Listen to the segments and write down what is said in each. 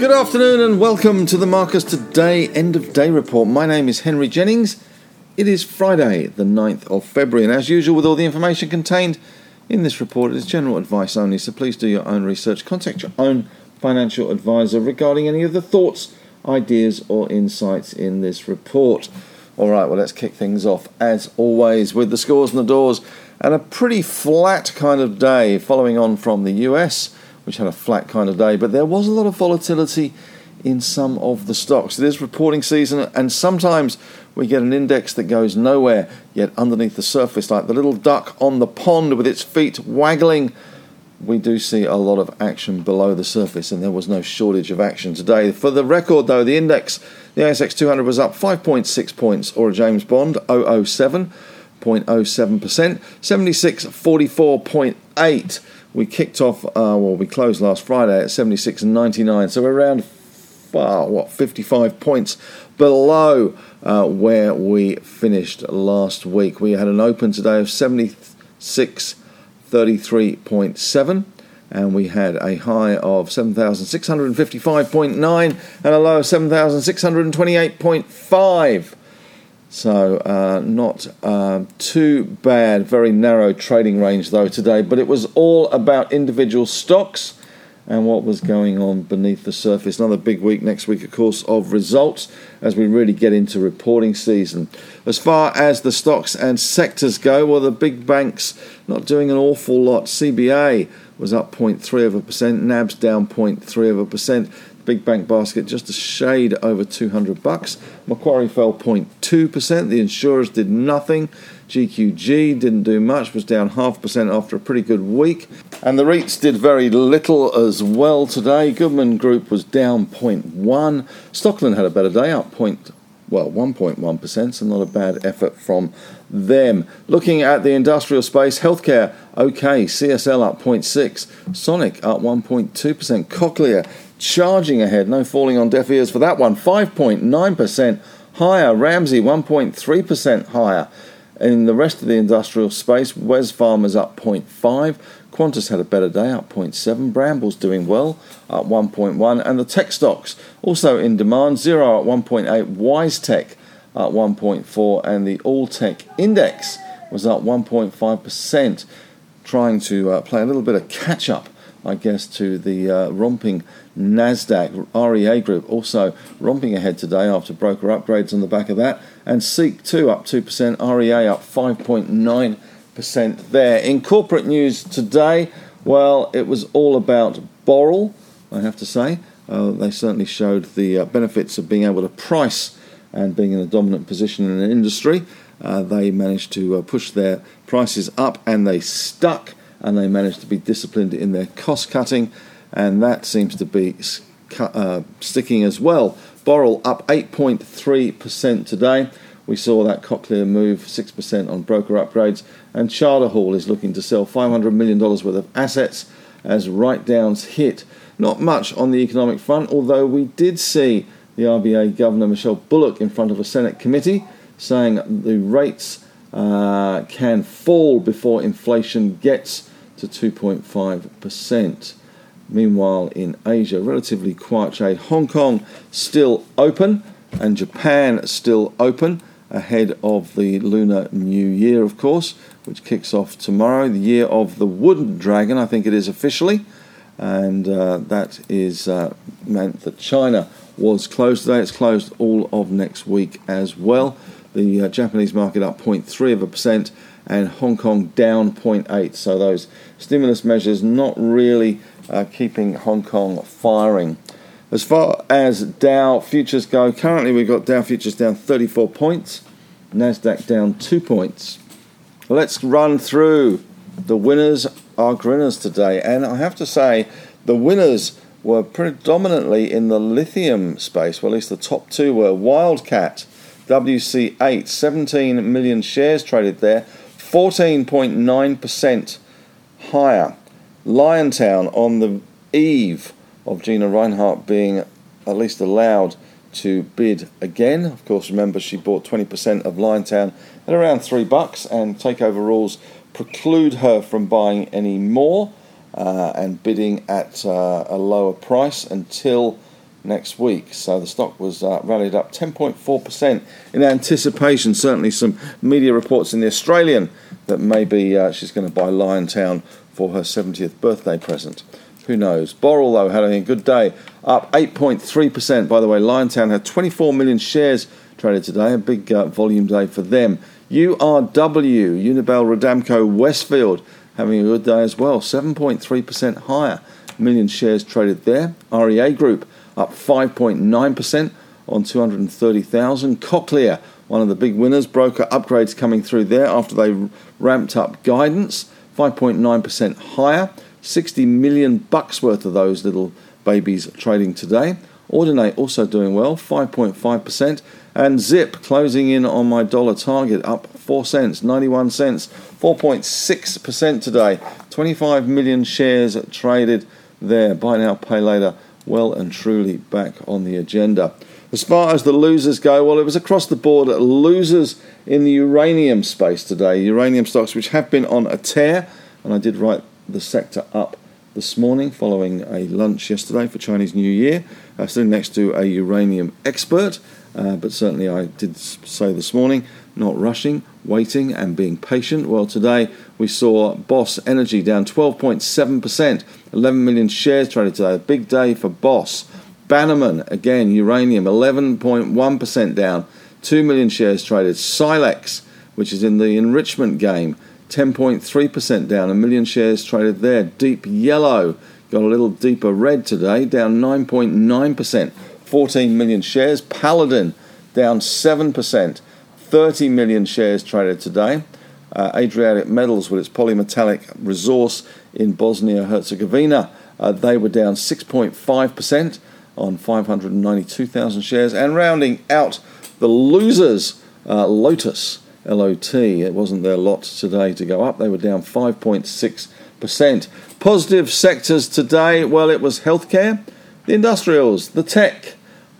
Good afternoon and welcome to the Marcus Today End of Day Report. My name is Henry Jennings. It is Friday, the 9th of February, and as usual, with all the information contained in this report, it is general advice only, so please do your own research. Contact your own financial advisor regarding any of the thoughts, ideas, or insights in this report. All right, well, let's kick things off as always with the scores and the doors and a pretty flat kind of day following on from the US which had a flat kind of day, but there was a lot of volatility in some of the stocks. It is reporting season, and sometimes we get an index that goes nowhere, yet underneath the surface, like the little duck on the pond with its feet waggling. We do see a lot of action below the surface, and there was no shortage of action today. For the record, though, the index, the ASX 200 was up 5.6 points, or a James Bond 007. 0.07%, 76.44.8 we kicked off, uh, well, we closed last Friday at 76.99, so we're around, uh, what, 55 points below uh, where we finished last week. We had an open today of 76.33.7 and we had a high of 7,655.9 and a low of 7,628.5. So, uh, not uh, too bad. Very narrow trading range, though, today. But it was all about individual stocks and what was going on beneath the surface. Another big week next week, of course, of results as we really get into reporting season. As far as the stocks and sectors go, well, the big banks not doing an awful lot. CBA was up 0.3 of a percent, NAB's down 0.3 of a percent. Big bank basket just a shade over 200 bucks. Macquarie fell 0.2%. The insurers did nothing. GQG didn't do much, was down half percent after a pretty good week. And the REITs did very little as well today. Goodman Group was down 0.1. Stockland had a better day, up point, well, 1.1%, so not a bad effort from them. Looking at the industrial space, healthcare, okay, CSL up 0.6, Sonic up 1.2%, Cochlear charging ahead, no falling on deaf ears for that one, 5.9% higher, Ramsay 1.3% higher. In the rest of the industrial space, Wesfarmers up 0.5, Qantas had a better day, up 0.7, Brambles doing well, up 1.1, and the tech stocks also in demand, Xero at 1.8, WiseTech up 1.4, and the All Tech Index was up 1.5%, trying to uh, play a little bit of catch up I guess, to the uh, romping Nasdaq REA Group, also romping ahead today after broker upgrades on the back of that, and Seek 2 up 2%, REA up 5.9% there. In corporate news today, well, it was all about Boral, I have to say. Uh, they certainly showed the uh, benefits of being able to price and being in a dominant position in an industry. Uh, they managed to uh, push their prices up and they stuck and they managed to be disciplined in their cost cutting, and that seems to be uh, sticking as well. Boral up 8.3% today. We saw that Cochlear move 6% on broker upgrades, and Charter Hall is looking to sell $500 million worth of assets as write downs hit. Not much on the economic front, although we did see the RBA Governor Michelle Bullock in front of a Senate committee saying the rates uh, can fall before inflation gets to 2.5%. Meanwhile, in Asia, relatively quiet trade. Hong Kong still open, and Japan still open ahead of the Lunar New Year, of course, which kicks off tomorrow, the year of the Wooden Dragon, I think it is officially, and uh, that is uh, meant that China was closed today. It's closed all of next week as well. The uh, Japanese market up 0.3 of a percent and Hong Kong down 0.8. So those stimulus measures not really uh, keeping Hong Kong firing. As far as Dow futures go, currently we've got Dow futures down 34 points, Nasdaq down 2 points. Let's run through the winners are grinners today, and I have to say the winners were predominantly in the lithium space. Well, at least the top two were Wildcat, WC8, 17 million shares traded there, 14.9% higher. Liontown on the eve of Gina Rinehart being at least allowed to bid again. Of course, remember she bought 20% of Liontown at around three bucks, and takeover rules preclude her from buying any more uh, and bidding at uh, a lower price until next week. So the stock was uh, rallied up 10.4% in anticipation. Certainly, some media reports in the Australian that maybe uh, she's going to buy Liontown for her 70th birthday present. Who knows? Boral, though, had a good day, up 8.3%. By the way, Liontown had 24 million shares traded today, a big uh, volume day for them. URW, Unibail Rodamco Westfield, having a good day as well, 7.3% higher. Million shares traded there. REA Group up 5.9% on 230,000. Cochlear, one of the big winners, broker upgrades coming through there after they ramped up guidance, 5.9% higher. 60 million bucks worth of those little babies trading today. Audinate also doing well, 5.5%. And Zip closing in on my dollar target, up 4 cents, 91 cents, 4.6% today. 25 million shares traded there. Buy now, pay later, well and truly back on the agenda. As far as the losers go, well, it was across the board losers in the uranium space today. Uranium stocks, which have been on a tear, and I did write the sector up this morning following a lunch yesterday for Chinese New Year, uh, sitting next to a uranium expert. Uh, but certainly, I did say this morning, not rushing, waiting, and being patient. Well, today we saw Boss Energy down 12.7%, 11 million shares traded today. A big day for Boss. Bannerman, again, uranium, 11.1% down, 2 million shares traded. Silex, which is in the enrichment game, 10.3% down, a million shares traded there. Deep yellow got a little deeper red today, down 9.9%, 14 million shares. Paladin down 7%, 30 million shares traded today. Uh, Adriatic Metals, with its polymetallic resource in Bosnia Herzegovina, uh, they were down 6.5% on 592,000 shares. And rounding out the losers, uh, Lotus LOT. It wasn't their lot today to go up. They were down 5.6%. Positive sectors today, well, it was healthcare, the industrials, the tech,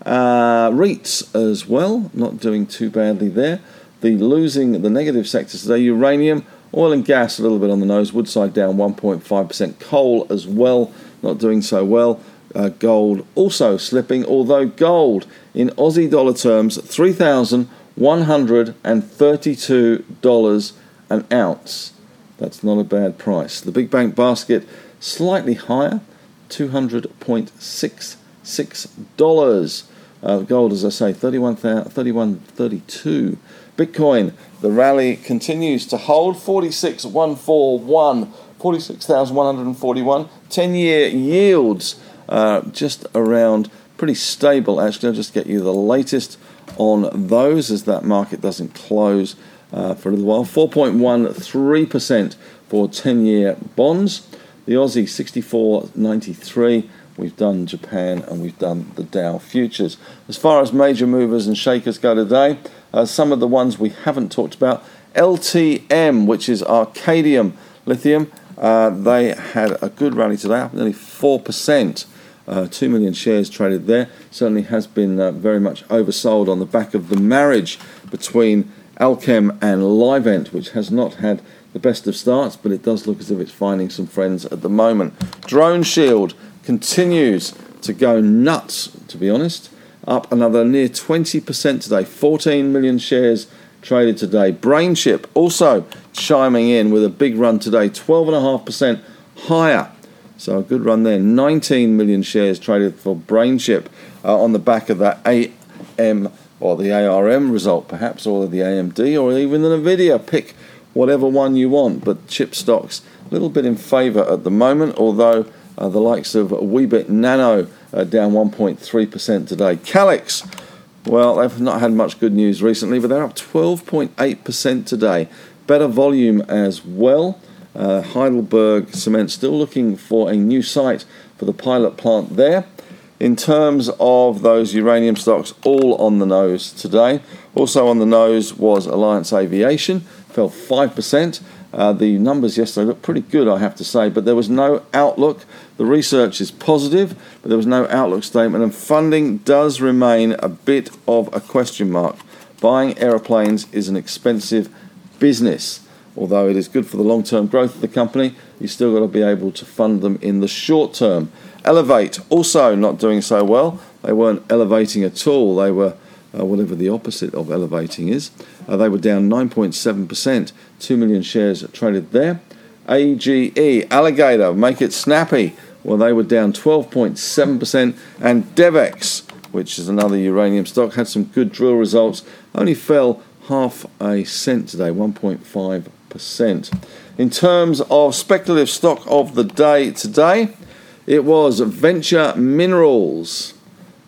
uh, REITs as well, not doing too badly there. The losing, the negative sectors today, uranium, oil and gas a little bit on the nose, Woodside down 1.5%, coal as well, not doing so well. Uh, gold also slipping, although gold in Aussie dollar terms, 3,000. $132 an ounce. That's not a bad price. The big bank basket slightly higher, $200.66. Uh, gold, as I say, 31, 31.32. Bitcoin, the rally continues to hold 46,141, 46,141. 10 year yields uh, just around pretty stable. Actually, I'll just get you the latest on those as that market doesn't close uh, for a little while. 4.13% for 10 year bonds. The Aussie 64.93. We've done Japan and we've done the Dow futures. As far as major movers and shakers go today, uh, some of the ones we haven't talked about LTM, which is Arcadium Lithium, uh, they had a good rally today, up nearly 4%. Uh, 2 million shares traded there. Certainly has been uh, very much oversold on the back of the marriage between Allkem and Livent, which has not had the best of starts, but it does look as if it's finding some friends at the moment. Drone Shield continues to go nuts, to be honest. Up another near 20% today. 14 million shares traded today. Brainchip also chiming in with a big run today, 12.5% higher so a good run there. 19 million shares traded for Brainchip uh, on the back of that AM or the ARM result, perhaps, or the AMD, or even the Nvidia. Pick whatever one you want. But chip stocks a little bit in favour at the moment, although uh, the likes of Weebit Nano uh, down 1.3% today. Calix, well, they've not had much good news recently, but they're up 12.8% today. Better volume as well. Uh, Heidelberg Cement still looking for a new site for the pilot plant there. In terms of those uranium stocks, all on the nose today. Also on the nose was Alliance Aviation, fell 5%. Uh, the numbers yesterday looked pretty good, I have to say, but there was no outlook. The research is positive, but there was no outlook statement, and funding does remain a bit of a question mark. Buying aeroplanes is an expensive business. Although it is good for the long term growth of the company, you still got to be able to fund them in the short term. Elevate also not doing so well. They weren't elevating at all. They were uh, whatever the opposite of elevating is. Uh, they were down 9.7%. 2 million shares traded there. AGE, Alligator, make it snappy. Well, they were down 12.7%. And Devex, which is another uranium stock, had some good drill results, only fell half a cent today, 1.5%. In terms of speculative stock of the day today, it was Venture Minerals.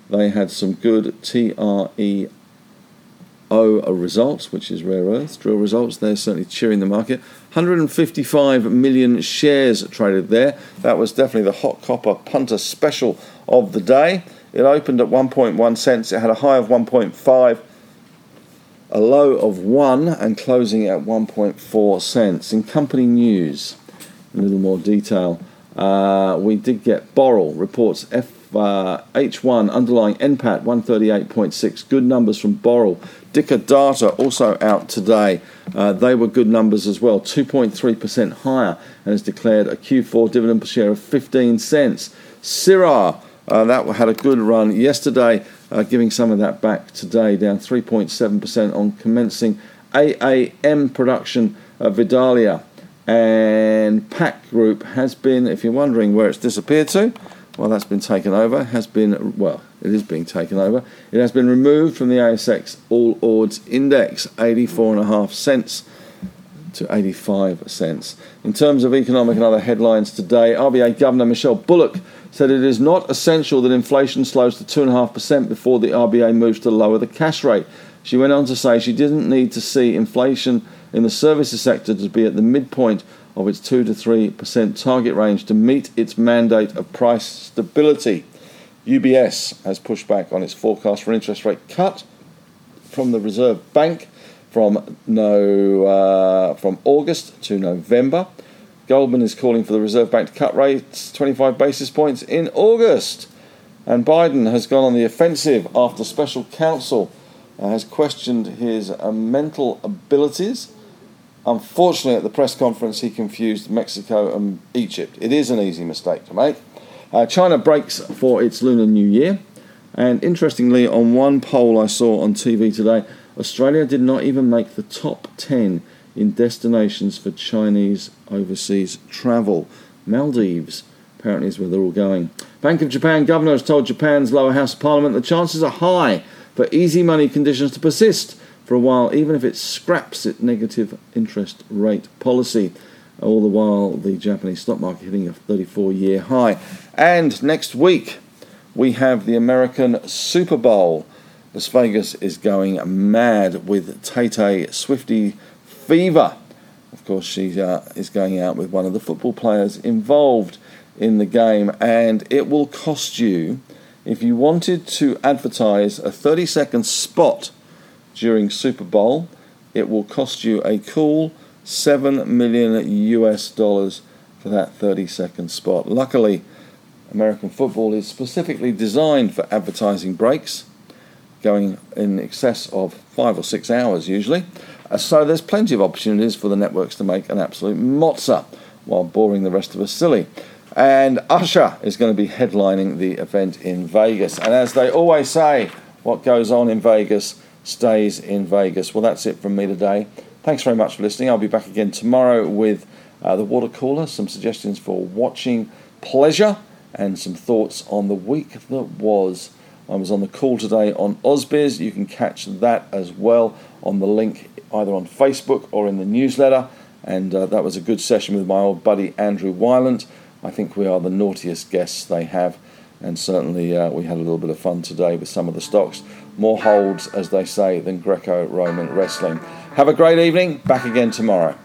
They had some good TREO results, which is rare earth drill results. They're certainly cheering the market. 155 million shares traded there. That was definitely the hot copper punter special of the day. It opened at 1.1 cents. It had a high of 1.5, a low of 1, and closing at 1.4 cents. In company news, a little more detail. Uh, we did get Boral reports F uh, H1 underlying NPAT 138.6. Good numbers from Boral. Dicker Data also out today. Uh, they were good numbers as well, 2.3% higher, and has declared a Q4 dividend per share of 15 cents. Syrah, uh, that had a good run yesterday, uh, giving some of that back today, down 3.7% on commencing AAM production of Vidalia. And Pact Group has been, if you're wondering where it's disappeared to, well, that's been taken over, has been, well, it is being taken over. It has been removed from the ASX All Ords Index, 84.5 cents to 85 cents. In terms of economic and other headlines today, RBA Governor Michelle Bullock said it is not essential that inflation slows to 2.5% before the RBA moves to lower the cash rate. She went on to say she didn't need to see inflation in the services sector to be at the midpoint of its 2 to 3% target range to meet its mandate of price stability. UBS has pushed back on its forecast for interest rate cut from the Reserve Bank from no uh, from August to November. Goldman is calling for the Reserve Bank to cut rates 25 basis points in August. And Biden has gone on the offensive after special counsel uh, has questioned his uh, mental abilities Unfortunately, at the press conference, he confused Mexico and Egypt. It is an easy mistake to make. Uh, China breaks for its Lunar New Year. And interestingly, on one poll I saw on TV today, Australia did not even make the top 10 in destinations for Chinese overseas travel. Maldives apparently is where they're all going. Bank of Japan governor has told Japan's lower house of parliament the chances are high for easy money conditions to persist for a while, even if it scraps its negative interest rate policy. All the while, the Japanese stock market hitting a 34 year high. And next week, we have the American Super Bowl. Las Vegas is going mad with Tay Tay Swifty fever. Of course, she uh, is going out with one of the football players involved in the game, and it will cost you, if you wanted to advertise a 30 second spot during Super Bowl, it will cost you a cool 7 million US dollars for that 30 second spot. Luckily, American football is specifically designed for advertising breaks, going in excess of five or six hours usually. Uh, so there's plenty of opportunities for the networks to make an absolute mozza while boring the rest of us silly. And Usher is going to be headlining the event in Vegas. And as they always say, what goes on in Vegas stays in Vegas. Well, that's it from me today. Thanks very much for listening. I'll be back again tomorrow with uh, the water cooler, some suggestions for watching pleasure, and some thoughts on the week that was. I was on the call today on Ausbiz. You can catch that as well on the link either on Facebook or in the newsletter. And uh, that was a good session with my old buddy Andrew Wielandt. I think we are the naughtiest guests they have, and certainly uh, we had a little bit of fun today with some of the stocks more holds, as they say, than Greco Roman wrestling. Have a great evening. Back again tomorrow.